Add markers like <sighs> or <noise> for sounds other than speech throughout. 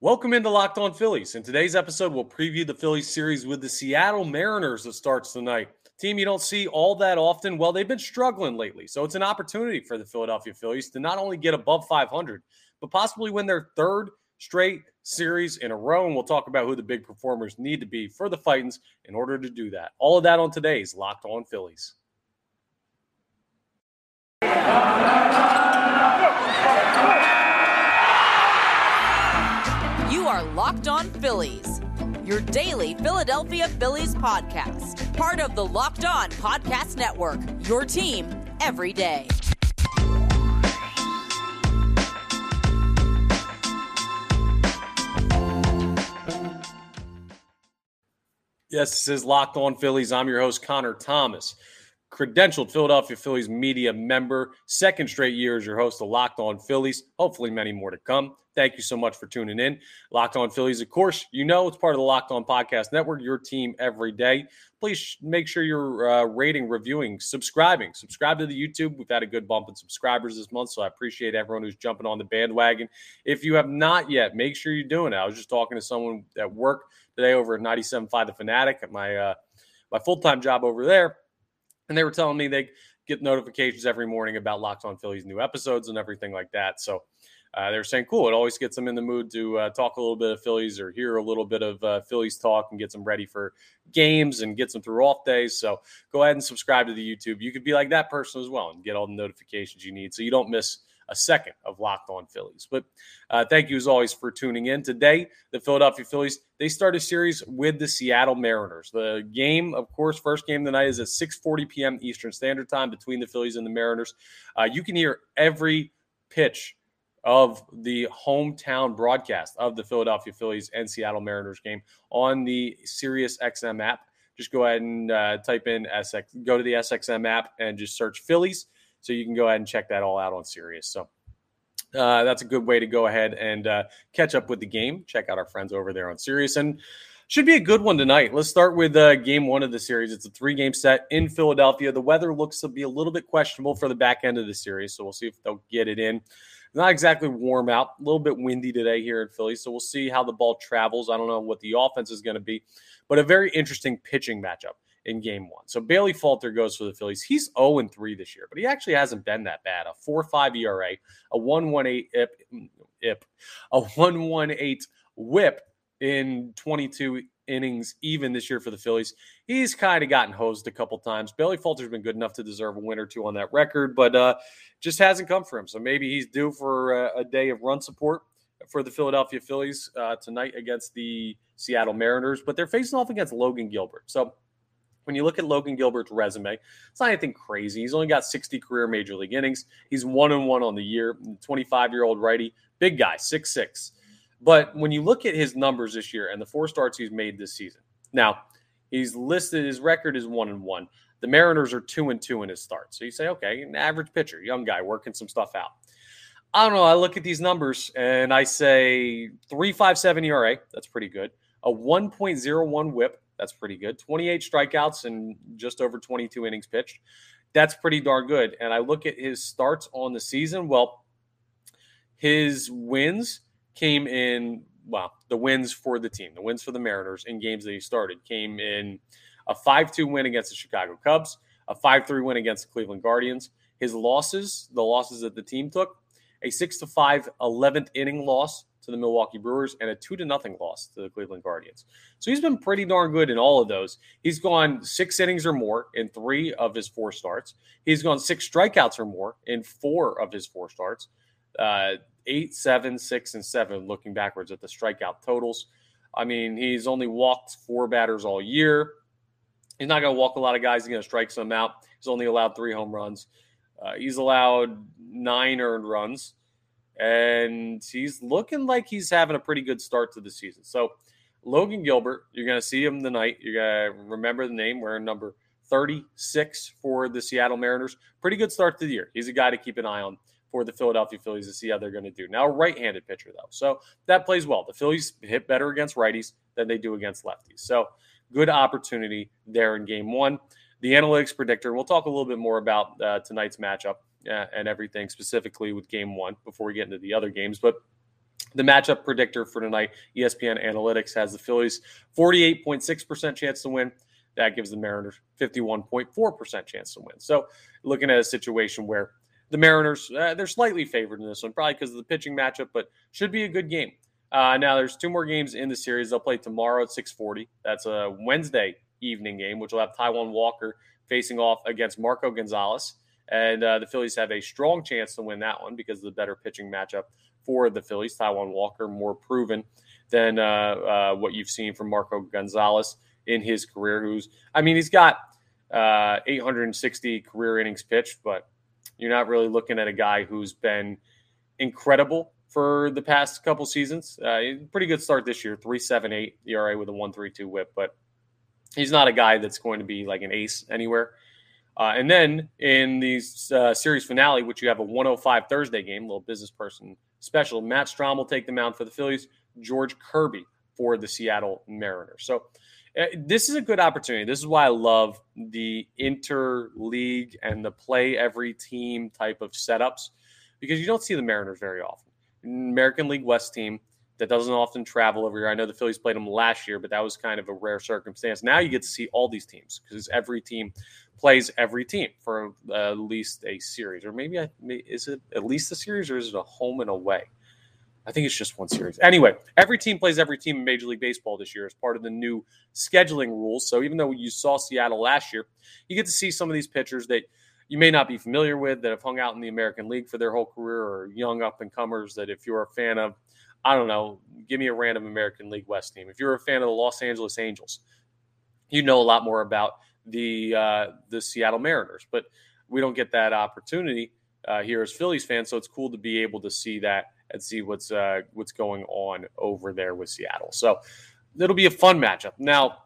Welcome into Locked On Phillies. In today's episode, we'll preview the Phillies series with the Seattle Mariners that starts tonight. Team you don't see all that often. Well, they've been struggling lately. So it's an opportunity for the Philadelphia Phillies to not only get above 500, but possibly win their third straight series in a row. And we'll talk about who the big performers need to be for the Fightins in order to do that. All of that on today's Locked On Phillies. Are Locked On Phillies, your daily Philadelphia Phillies podcast. Part of the Locked On Podcast Network, your team every day. Yes, this is Locked On Phillies. I'm your host, Connor Thomas credentialed Philadelphia Phillies media member, second straight year as your host of Locked On Phillies. Hopefully, many more to come. Thank you so much for tuning in. Locked On Phillies, of course, you know it's part of the Locked On Podcast Network, your team every day. Please make sure you're uh, rating, reviewing, subscribing. Subscribe to the YouTube. We've had a good bump in subscribers this month, so I appreciate everyone who's jumping on the bandwagon. If you have not yet, make sure you're doing it. I was just talking to someone at work today over at 97.5 The Fanatic at my uh, my full time job over there and they were telling me they get notifications every morning about Locked On Phillies new episodes and everything like that. So uh, they were saying, cool, it always gets them in the mood to uh, talk a little bit of Phillies or hear a little bit of uh, Phillies talk and gets them ready for games and gets them through off days. So go ahead and subscribe to the YouTube. You could be like that person as well and get all the notifications you need so you don't miss a second of Locked On Phillies. But uh, thank you as always for tuning in. Today, the Philadelphia Phillies, they start a series with the Seattle Mariners. The game, of course, first game tonight is at 6.40 p.m. Eastern Standard Time between the Phillies and the Mariners. Uh, you can hear every pitch of the hometown broadcast of the Philadelphia Phillies and Seattle Mariners game on the Sirius XM app. Just go ahead and uh, type in SX, go to the SXM app and just search Phillies so you can go ahead and check that all out on Sirius. So uh, that's a good way to go ahead and uh, catch up with the game. Check out our friends over there on Sirius and should be a good one tonight. Let's start with uh, game one of the series. It's a three game set in Philadelphia. The weather looks to be a little bit questionable for the back end of the series, so we'll see if they'll get it in. Not exactly warm out, a little bit windy today here in Philly, so we'll see how the ball travels. I don't know what the offense is going to be, but a very interesting pitching matchup in game one. So Bailey Falter goes for the Phillies. He's 0 3 this year, but he actually hasn't been that bad. A 4 5 ERA, a 118 IP, IP, a 118 whip in 22 innings, even this year for the Phillies. He's kind of gotten hosed a couple times. Bailey Falter's been good enough to deserve a win or two on that record, but uh, just hasn't come for him. So maybe he's due for a, a day of run support for the Philadelphia Phillies uh, tonight against the Seattle Mariners, but they're facing off against Logan Gilbert. So when you look at Logan Gilbert's resume, it's not anything crazy. He's only got 60 career major league innings. He's one and one on the year. 25 year old righty, big guy, six six. But when you look at his numbers this year and the four starts he's made this season, now he's listed his record is one and one. The Mariners are two and two in his start. So you say, okay, an average pitcher, young guy working some stuff out. I don't know. I look at these numbers and I say 357 ERA. That's pretty good. A 1.01 whip. That's pretty good. 28 strikeouts and just over 22 innings pitched. That's pretty darn good. And I look at his starts on the season. Well, his wins came in, well, the wins for the team, the wins for the Mariners in games that he started came in a 5 2 win against the Chicago Cubs, a 5 3 win against the Cleveland Guardians. His losses, the losses that the team took, a 6 to 5 11th inning loss to the Milwaukee Brewers and a two to nothing loss to the Cleveland Guardians. So he's been pretty darn good in all of those. He's gone six innings or more in three of his four starts. He's gone six strikeouts or more in four of his four starts. Uh, eight, seven, six, and seven. Looking backwards at the strikeout totals, I mean he's only walked four batters all year. He's not going to walk a lot of guys. He's going to strike some out. He's only allowed three home runs. Uh, he's allowed nine earned runs and he's looking like he's having a pretty good start to the season. So, Logan Gilbert, you're going to see him tonight. You're going to remember the name, wearing number 36 for the Seattle Mariners. Pretty good start to the year. He's a guy to keep an eye on for the Philadelphia Phillies to see how they're going to do. Now, a right handed pitcher, though. So that plays well. The Phillies hit better against righties than they do against lefties. So, good opportunity there in game one. The analytics predictor, we'll talk a little bit more about uh, tonight's matchup and everything specifically with game one before we get into the other games. But The matchup predictor for tonight, ESPN Analytics has the Phillies 48.6% chance to win. That gives the Mariners 51.4% chance to win. So, looking at a situation where the Mariners, uh, they're slightly favored in this one, probably because of the pitching matchup, but should be a good game. Uh, now, there's two more games in the series. They'll play tomorrow at 6:40. That's a Wednesday evening game, which will have Taijuan Walker facing off against Marco Gonzales. And uh, the Phillies have a strong chance to win that one because of the better pitching matchup for the Phillies. Taijuan Walker more proven than uh, uh, what you've seen from Marco Gonzales in his career. Who's, I mean, he's got uh, 860 career innings pitched, but you're not really looking at a guy who's been incredible for the past couple seasons. Uh, pretty good start this year, 3.78 ERA with a 1.32 WHIP, but he's not a guy that's going to be like an ace anywhere. Uh, and then in the uh, series finale, which you have a 105 Thursday game, little business person special, Matt Strahm will take the mound for the Phillies, George Kirby for the Seattle Mariners. So uh, this is a good opportunity. This is why I love the interleague and the play every team type of setups because you don't see the Mariners very often. American League West team that doesn't often travel over here. I know the Phillies played them last year, but that was kind of a rare circumstance. Now you get to see all these teams because every team plays every team for uh, at least a series, or maybe I, is it at least a series, or is it a home and away? I think it's just one series. Anyway, every team plays every team in Major League Baseball this year as part of the new scheduling rules. So even though you saw Seattle last year, you get to see some of these pitchers that you may not be familiar with that have hung out in the American League for their whole career, or young up and comers that if you're a fan of, I don't know, give me a random American League West team. If you're a fan of the Los Angeles Angels, you know a lot more about the uh, the Seattle Mariners, but we don't get that opportunity uh, here as Phillies fans. So it's cool to be able to see that and see what's uh, what's going on over there with Seattle. So it'll be a fun matchup. Now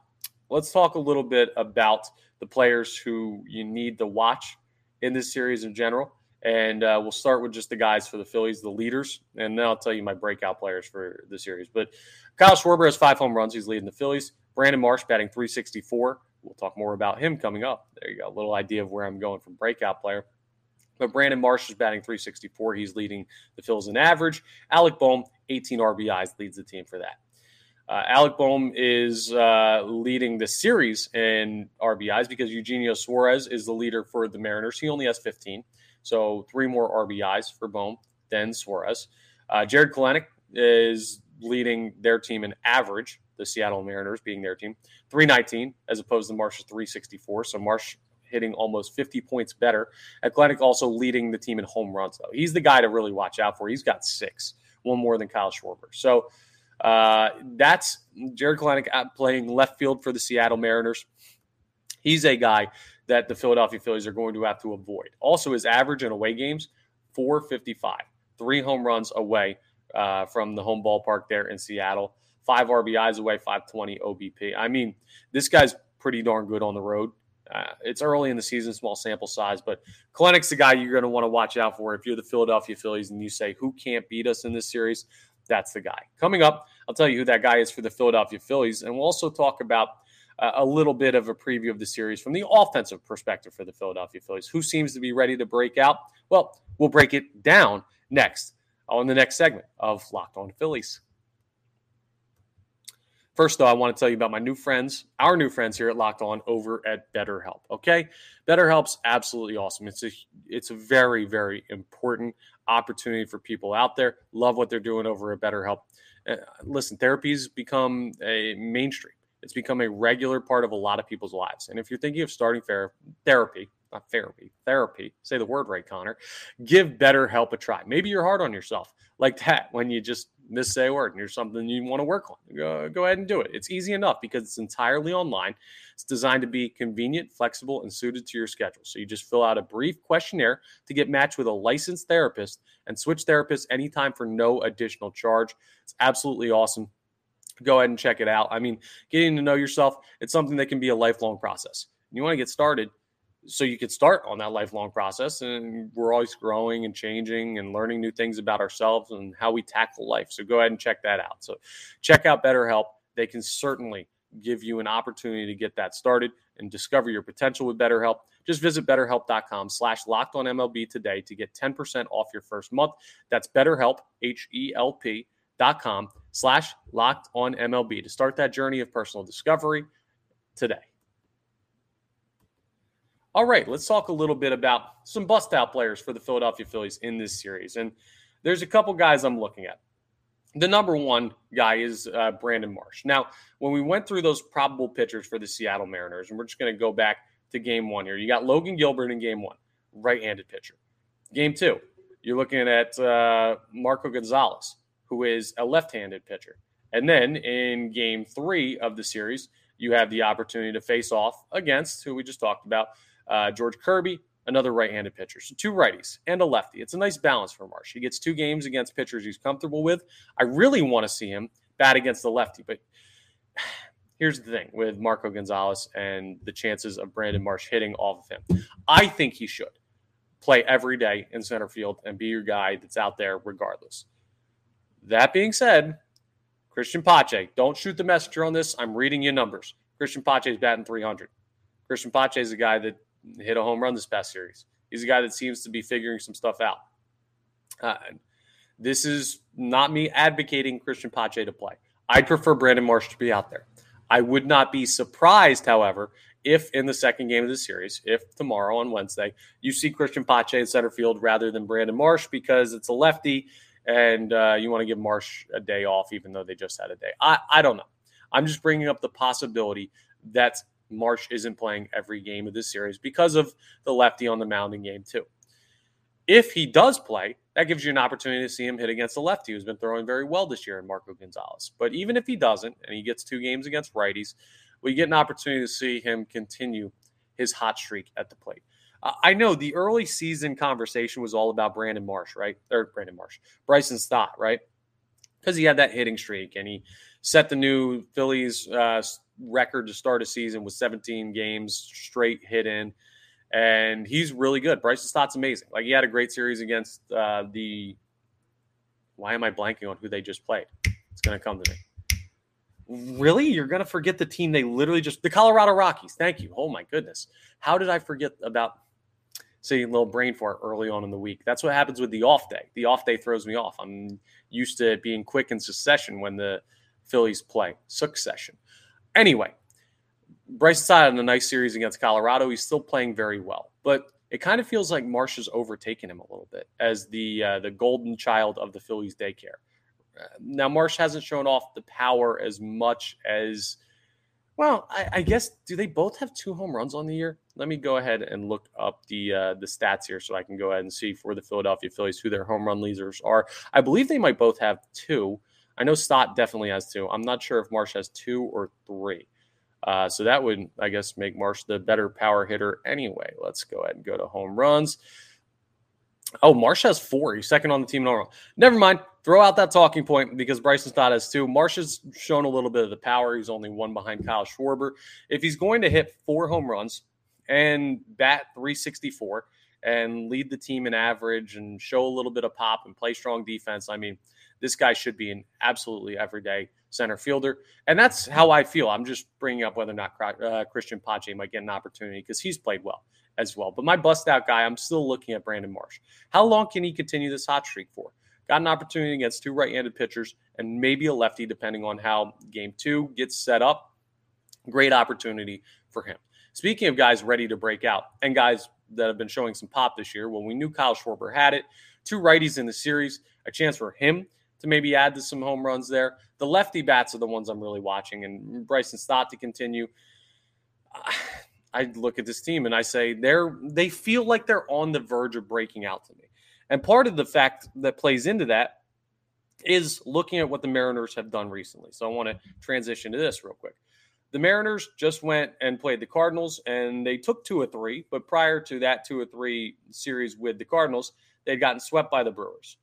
let's talk a little bit about the players who you need to watch in this series in general. And uh, we'll start with just the guys for the Phillies, the leaders, and then I'll tell you my breakout players for the series. But Kyle Schwarber has five home runs. He's leading the Phillies. Brandon Marsh batting 364. We'll talk more about him coming up. There you go. A little idea of where I'm going from breakout player. But Brandon Marsh is batting 364. He's leading the Phillies in average. Alec Bohm, 18 RBIs, leads the team for that. Uh, Alec Bohm is uh, leading the series in RBIs because Eugenio Suarez is the leader for the Mariners. He only has 15. So three more RBIs for Bohm than Suarez. Uh, Jarred Kelenic is leading their team in average, the Seattle Mariners being their team, 319 as opposed to Marsh's 364. So Marsh hitting almost 50 points better. Kelenic also leading the team in home runs, though. He's the guy to really watch out for. He's got six, one more than Kyle Schwarber. So uh, that's Jarred Kelenic playing left field for the Seattle Mariners. He's a guy that the Philadelphia Phillies are going to have to avoid. Also, his average in away games, 455, three home runs away uh, from the home ballpark there in Seattle, five RBIs away, 520 OBP. I mean, this guy's pretty darn good on the road. Uh, it's early in the season, small sample size, but Kelenic's the guy you're going to want to watch out for if you're the Philadelphia Phillies and you say, who can't beat us in this series? That's the guy. Coming up, I'll tell you who that guy is for the Philadelphia Phillies, and we'll also talk about a little bit of a preview of the series from the offensive perspective for the Philadelphia Phillies. Who seems to be ready to break out? Well, we'll break it down next on the next segment of Locked On Phillies. First, though, I want to tell you about my new friends, our new friends here at Locked On over at BetterHelp. Okay, BetterHelp's absolutely awesome. It's a it's a very very important opportunity for people out there. Love what they're doing over at BetterHelp. Uh, listen, therapy's become a mainstream it's become a regular part of a lot of people's lives. And if you're thinking of starting ther- therapy, not therapy, therapy, say the word right, Connor, give BetterHelp a try. Maybe you're hard on yourself like that when you just miss say a word and you're something you want to work on. Go, go ahead and do it. It's easy enough because it's entirely online. It's designed to be convenient, flexible, and suited to your schedule. So you just fill out a brief questionnaire to get matched with a licensed therapist and switch therapists anytime for no additional charge. It's absolutely awesome go ahead and check it out. I mean, getting to know yourself, it's something that can be a lifelong process. You want to get started so you could start on that lifelong process. And we're always growing and changing and learning new things about ourselves and how we tackle life. So go ahead and check that out. So check out BetterHelp. They can certainly give you an opportunity to get that started and discover your potential with BetterHelp. Just visit betterhelp.com slash locked on MLB today to get 10% off your first month. That's BetterHelp, H E L P com slash locked on MLB to start that journey of personal discovery today. All right, let's talk a little bit about some bust out players for the Philadelphia Phillies in this series. And there's a couple guys I'm looking at. The number one guy is uh, Brandon Marsh. Now, when we went through those probable pitchers for the Seattle Mariners, and we're just going to go back to game one here, you got Logan Gilbert in game one, right handed pitcher. Game two, you're looking at uh, Marco Gonzales, who is a left handed pitcher. And then in game three of the series, you have the opportunity to face off against who we just talked about, uh, George Kirby, another right handed pitcher. So two righties and a lefty. It's a nice balance for Marsh. He gets two games against pitchers he's comfortable with. I really want to see him bat against the lefty, but <sighs> here's the thing with Marco Gonzales and the chances of Brandon Marsh hitting off of him. I think he should play every day in center field and be your guy that's out there regardless. That being said, Cristian Pache, don't shoot the messenger on this. I'm reading you numbers. Cristian Pache is batting 300. Cristian Pache is a guy that hit a home run this past series. He's a guy that seems to be figuring some stuff out. Uh, this is not me advocating Cristian Pache to play. I'd prefer Brandon Marsh to be out there. I would not be surprised, however, if in the second game of the series, if tomorrow on Wednesday, you see Cristian Pache in center field rather than Brandon Marsh because it's a lefty and uh, you want to give Marsh a day off, even though they just had a day. I, I don't know. I'm just bringing up the possibility that Marsh isn't playing every game of this series because of the lefty on the mound in game two. If he does play, that gives you an opportunity to see him hit against the lefty who's been throwing very well this year in Marco Gonzales. But even if he doesn't, and he gets two games against righties, we get an opportunity to see him continue his hot streak at the plate. I know the early season conversation was all about Brandon Marsh, right? Or Brandon Marsh, Bryson Stott, right? Because he had that hitting streak and he set the new Phillies uh, record to start a season with 17 games straight hit in. And he's really good. Bryson Stott's amazing. Like he had a great series against uh, the. Why am I blanking on who they just played? It's going to come to me. Really? You're going to forget the team they literally just. The Colorado Rockies. Thank you. Oh my goodness. How did I forget about A little brain fart early on in the week. That's what happens with the off day. The off day throws me off. I'm used to being quick in succession when the Phillies play succession. Anyway, Bryce Stott had a nice series against Colorado. He's still playing very well, but it kind of feels like Marsh has overtaken him a little bit as the uh, the golden child of the Phillies daycare. Uh, now Marsh hasn't shown off the power as much as well. I, I, guess do they both have two home runs on the year? Let me go ahead and look up the uh, the stats here so I can go ahead and see for the Philadelphia Phillies who their home run leaders are. I believe they might both have two. I know Stott definitely has two. I'm not sure if Marsh has two or three. Uh, so that would, I guess, make Marsh the better power hitter anyway. Let's go ahead and go to home runs. Oh, Marsh has four. He's second on the team in overall. Never mind. Throw out that talking point because Bryson Stott has two. Marsh has shown a little bit of the power. He's only one behind Kyle Schwarber. If he's going to hit four home runs and bat 364 and lead the team in average and show a little bit of pop and play strong defense, I mean, this guy should be an absolutely everyday center fielder. And that's how I feel. I'm just bringing up whether or not uh, Cristian Pache might get an opportunity because he's played well as well. But my bust out guy, I'm still looking at Brandon Marsh. How long can he continue this hot streak for? Got an opportunity against two right handed pitchers and maybe a lefty, depending on how game two gets set up. Great opportunity for him. Speaking of guys ready to break out and guys that have been showing some pop this year, well, we knew Kyle Schwarber had it. Two righties in the series, a chance for him to maybe add to some home runs there. The lefty bats are the ones I'm really watching, and Bryson Stott to continue. <sighs> I look at this team and I say they're they feel like they're on the verge of breaking out to me. And part of the fact that plays into that is looking at what the Mariners have done recently. So I want to transition to this real quick. The Mariners just went and played the Cardinals and they took two or three, but prior to that two or three series with the Cardinals, they'd gotten swept by the Brewers.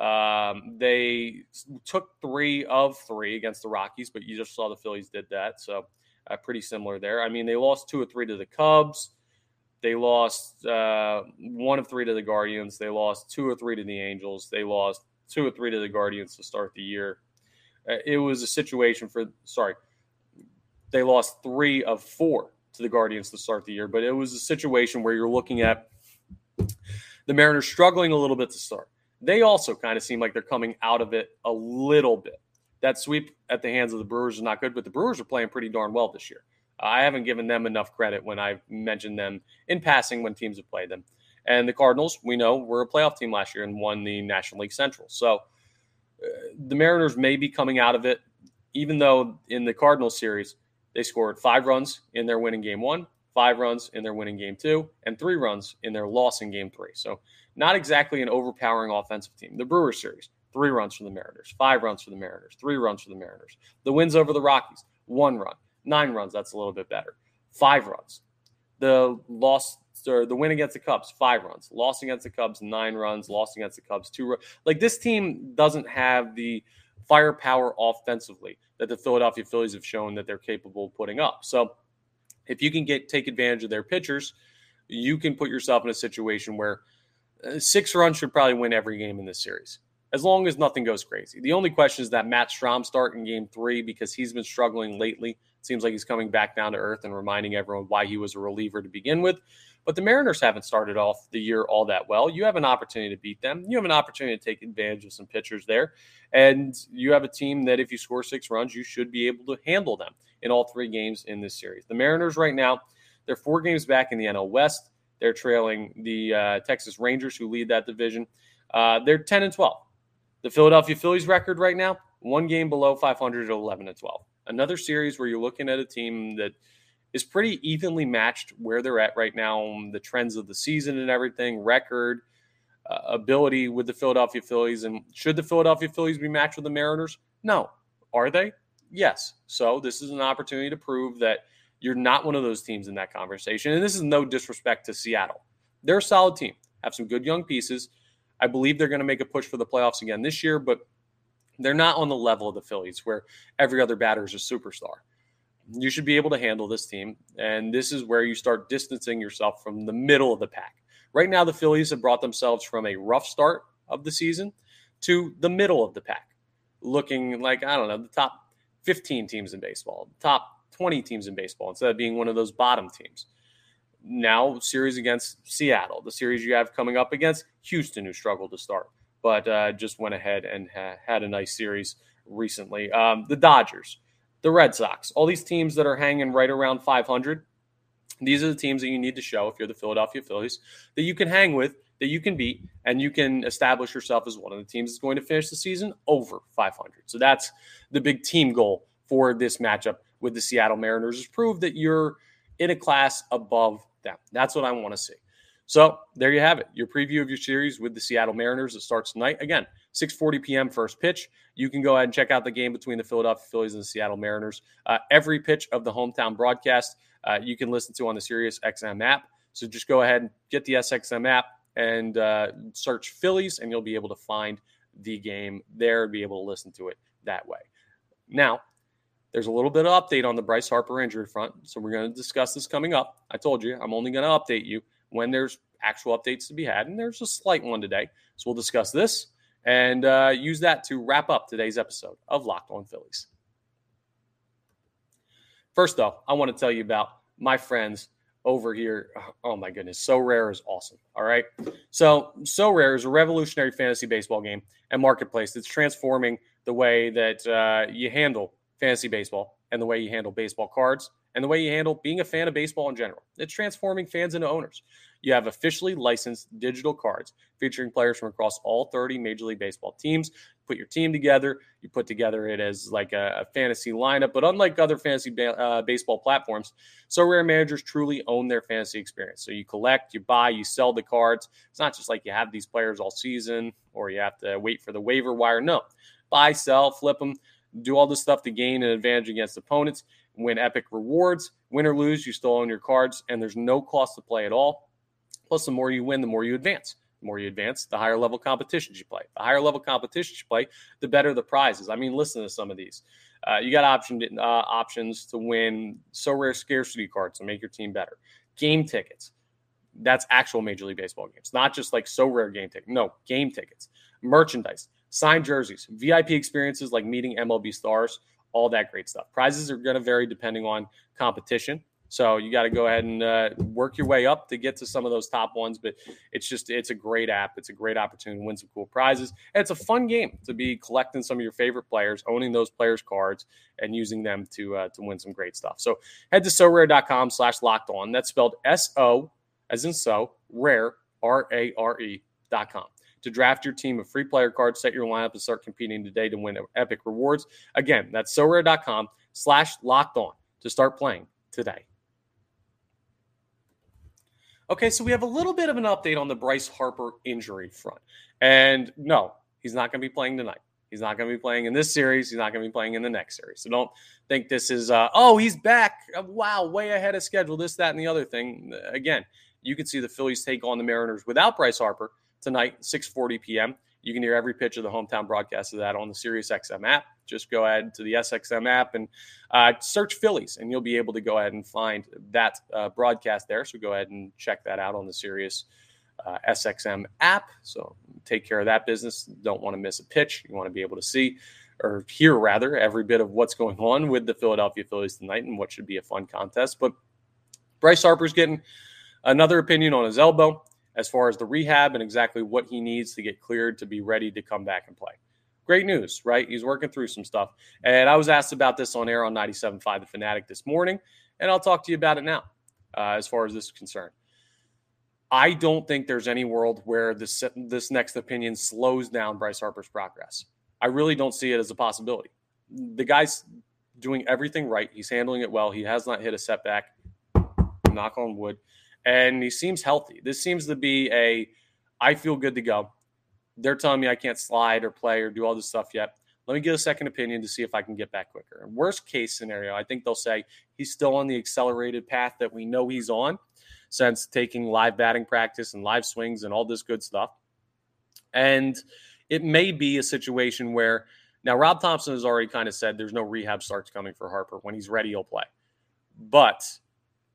Um, they took three of three against the Rockies, but you just saw the Phillies did that. So uh, pretty similar there. I mean, they lost two or three to the Cubs. They lost uh, one of three to the Guardians. They lost two or three to the Angels. They lost two or three to the Guardians to start the year. Uh, it was a situation for, sorry, they lost three of four to the Guardians to start the year, but it was a situation where you're looking at the Mariners struggling a little bit to start they also kind of seem like they're coming out of it a little bit. That sweep at the hands of the Brewers is not good, but the Brewers are playing pretty darn well this year. I haven't given them enough credit when I've mentioned them in passing when teams have played them. And the Cardinals, we know, were a playoff team last year and won the National League Central. So uh, the Mariners may be coming out of it, even though in the Cardinals series, they scored five runs in their winning game one, five runs in their winning game two, and three runs in their loss in game three. So not exactly an overpowering offensive team. The Brewers series, three runs for the Mariners, five runs for the Mariners, three runs for the Mariners. The wins over the Rockies, one run, nine runs. That's a little bit better. Five runs. The loss or the win against the Cubs, five runs. Loss against the Cubs, nine runs. Loss against the Cubs, two runs. Like this team doesn't have the firepower offensively that the Philadelphia Phillies have shown that they're capable of putting up. So if you can get take advantage of their pitchers, you can put yourself in a situation where uh, six runs should probably win every game in this series, as long as nothing goes crazy. The only question is that Matt Strahm start in game three because he's been struggling lately. Seems like he's coming back down to earth and reminding everyone why he was a reliever to begin with. But the Mariners haven't started off the year all that well. You have an opportunity to beat them. You have an opportunity to take advantage of some pitchers there. And you have a team that, if you score six runs, you should be able to handle them in all three games in this series. The Mariners, right now, they're four games back in the NL West. They're trailing the uh, Texas Rangers, who lead that division. Uh, they're 10 and 12. The Philadelphia Phillies record right now, one game below 500 at 11 and 12. Another series where you're looking at a team that is pretty evenly matched where they're at right now, the trends of the season and everything, record, uh, ability with the Philadelphia Phillies. And should the Philadelphia Phillies be matched with the Mariners? No. Are they? Yes. So this is an opportunity to prove that you're not one of those teams in that conversation. And this is no disrespect to Seattle. They're a solid team, have some good young pieces. I believe they're going to make a push for the playoffs again this year, but they're not on the level of the Phillies where every other batter is a superstar. You should be able to handle this team. And this is where you start distancing yourself from the middle of the pack. Right now, the Phillies have brought themselves from a rough start of the season to the middle of the pack, looking like, I don't know, the top 15 teams in baseball, top 20 teams in baseball instead of being one of those bottom teams. Now, series against Seattle, the series you have coming up against Houston, who struggled to start, but uh, just went ahead and ha- had a nice series recently. Um, the Dodgers, the Red Sox, all these teams that are hanging right around 500. These are the teams that you need to show if you're the Philadelphia Phillies that you can hang with, that you can beat, and you can establish yourself as one of the teams that's going to finish the season over 500. So that's the big team goal for this matchup with the Seattle Mariners is prove that you're in a class above them. That's what I want to see. So there you have it. Your preview of your series with the Seattle Mariners. It starts tonight. Again, 6:40 p.m. first pitch. You can go ahead and check out the game between the Philadelphia Phillies and the Seattle Mariners. Uh, every pitch of the hometown broadcast uh, you can listen to on the Sirius XM app. So just go ahead and get the SXM app and uh, search Phillies, and you'll be able to find the game there and be able to listen to it that way. Now, there's a little bit of update on the Bryce Harper injury front. So we're going to discuss this coming up. I told you I'm only going to update you when there's actual updates to be had. And there's a slight one today. So we'll discuss this and uh, use that to wrap up today's episode of Locked On Phillies. First, though, I want to tell you about my friends over here. Oh my goodness, Sorare is awesome. All right. So, Sorare is a revolutionary fantasy baseball game and marketplace that's transforming the way that uh, you handle fantasy baseball and the way you handle baseball cards and the way you handle being a fan of baseball in general. It's transforming fans into owners. You have officially licensed digital cards featuring players from across all 30 Major League Baseball teams. Put your team together. You put together it as like a, fantasy lineup, but unlike other fantasy ba- uh, baseball platforms, Sorare managers truly own their fantasy experience. So you collect, you buy, you sell the cards. It's not just like you have these players all season or you have to wait for the waiver wire. No, buy, sell, flip them do all this stuff to gain an advantage against opponents, win epic rewards. Win or lose, you still own your cards, and there's no cost to play at all. Plus, the more you win, the more you advance. The more you advance, the higher level competitions you play. The higher level competitions you play, the better the prizes. I mean, listen to some of these. Uh, you got option uh, options to win Sorare scarcity cards to make your team better. Game tickets. That's actual Major League Baseball games, not just like Sorare game ticket. No, game tickets. Merchandise signed jerseys, VIP experiences like meeting MLB stars, all that great stuff. Prizes are going to vary depending on competition. So you got to go ahead and uh, work your way up to get to some of those top ones. But it's just it's a great app. It's a great opportunity to win some cool prizes. And it's a fun game to be collecting some of your favorite players, owning those players' cards, and using them to uh, to win some great stuff. So head to sorare.com slash locked on. That's spelled S O as in so rare R A R E dot com to draft your team of free player cards, set your lineup, and start competing today to win epic rewards. Again, that's sorare.com slash locked on to start playing today. Okay, so we have a little bit of an update on the Bryce Harper injury front. And no, he's not going to be playing tonight. He's not going to be playing in this series. He's not going to be playing in the next series. So don't think this is, uh, oh, he's back. Uh, wow, way ahead of schedule, this, that, and the other thing. Again, you can see the Phillies take on the Mariners without Bryce Harper tonight, 6:40 p.m. You can hear every pitch of the hometown broadcast of that on the SiriusXM app. Just go ahead to the SXM app and uh, search Phillies, and you'll be able to go ahead and find that uh, broadcast there. So go ahead and check that out on the Sirius uh, SXM app. So take care of that business. Don't want to miss a pitch. You want to be able to see or hear rather every bit of what's going on with the Philadelphia Phillies tonight and what should be a fun contest. But Bryce Harper's getting another opinion on his elbow as far as the rehab and exactly what he needs to get cleared to be ready to come back and play. Great news, right? He's working through some stuff. And I was asked about this on air on 97.5 The Fanatic this morning, and I'll talk to you about it now uh, as far as this is concerned. I don't think there's any world where this, this next opinion slows down Bryce Harper's progress. I really don't see it as a possibility. The guy's doing everything right. He's handling it well. He has not hit a setback. Knock on wood and he seems healthy. This seems to be a I feel good to go. They're telling me I can't slide or play or do all this stuff yet. Let me get a second opinion to see if I can get back quicker. And worst case scenario, I think they'll say he's still on the accelerated path that we know he's on since taking live batting practice and live swings and all this good stuff. And it may be a situation where now Rob Thomson has already kind of said there's no rehab starts coming for Harper. When he's ready, he'll play. But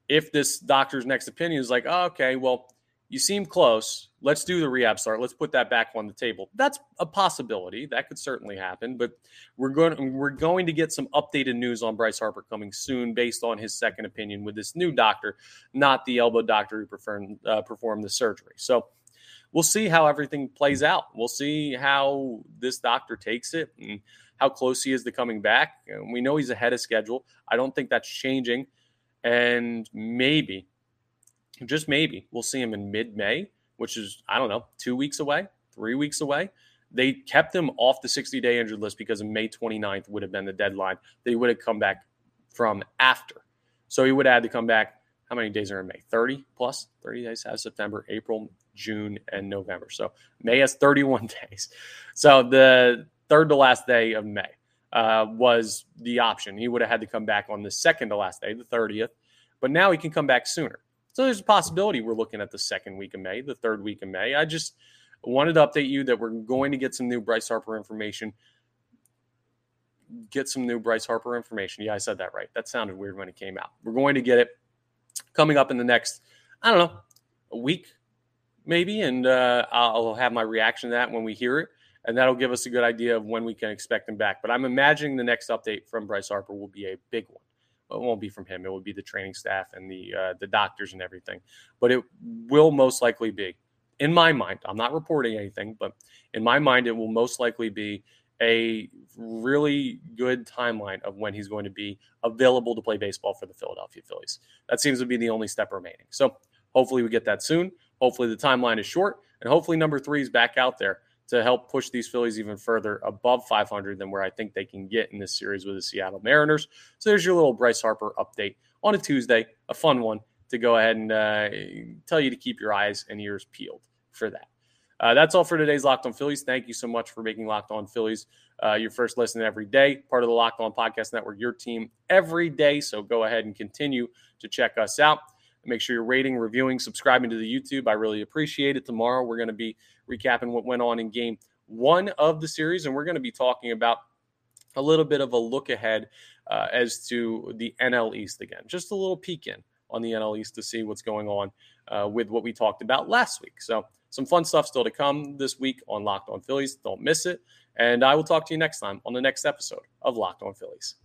if this doctor's next opinion is like, oh, okay, well, you seem close. Let's do the rehab start. Let's put that back on the table. That's a possibility. That could certainly happen. But we're going we're going to get some updated news on Bryce Harper coming soon, based on his second opinion with this new doctor, not the elbow doctor who performed uh, performed the surgery. So we'll see how everything plays out. We'll see how this doctor takes it and how close he is to coming back. And we know he's ahead of schedule. I don't think that's changing. And maybe, just maybe, we'll see him in mid May, which is, I don't know, two weeks away, three weeks away. They kept him off the 60 day injured list because May 29th would have been the deadline he would have come back from after. So he would have had to come back. How many days are in May? 30 plus 30 days has September, April, June, and November. So May has 31 <laughs> days. So the third to last day of May uh, was the option. He would have had to come back on the second to last day, the 30th, but now he can come back sooner. So there's a possibility we're looking at the second week of May, the third week of May. I just wanted to update you that we're going to get some new Bryce Harper information. Get some new Bryce Harper information. Yeah, I said that right. That sounded weird when it came out. We're going to get it coming up in the next, I don't know, a week maybe, and uh, I'll have my reaction to that when we hear it and that'll give us a good idea of when we can expect him back. But I'm imagining the next update from Bryce Harper will be a big one. It won't be from him. It will be the training staff and the uh, the doctors and everything. But it will most likely be, in my mind. I'm not reporting anything, but in my mind, it will most likely be a really good timeline of when he's going to be available to play baseball for the Philadelphia Phillies. That seems to be the only step remaining. So hopefully we get that soon. Hopefully the timeline is short, and hopefully number three is back out there to help push these Phillies even further above 500 than where I think they can get in this series with the Seattle Mariners. So there's your little Bryce Harper update on a Tuesday, a fun one to go ahead and uh, tell you to keep your eyes and ears peeled for that. Uh, that's all for today's Locked On Phillies. Thank you so much for making Locked On Phillies uh, your first listen every day, part of the Locked On Podcast Network, your team every day. So go ahead and continue to check us out. Make sure you're rating, reviewing, subscribing to the YouTube. I really appreciate it. Tomorrow, we're going to be recapping what went on in game one of the series, and we're going to be talking about a little bit of a look ahead uh, as to the NL East again. Just a little peek in on the NL East to see what's going on uh, with what we talked about last week. So, some fun stuff still to come this week on Locked On Phillies. Don't miss it. And I will talk to you next time on the next episode of Locked On Phillies.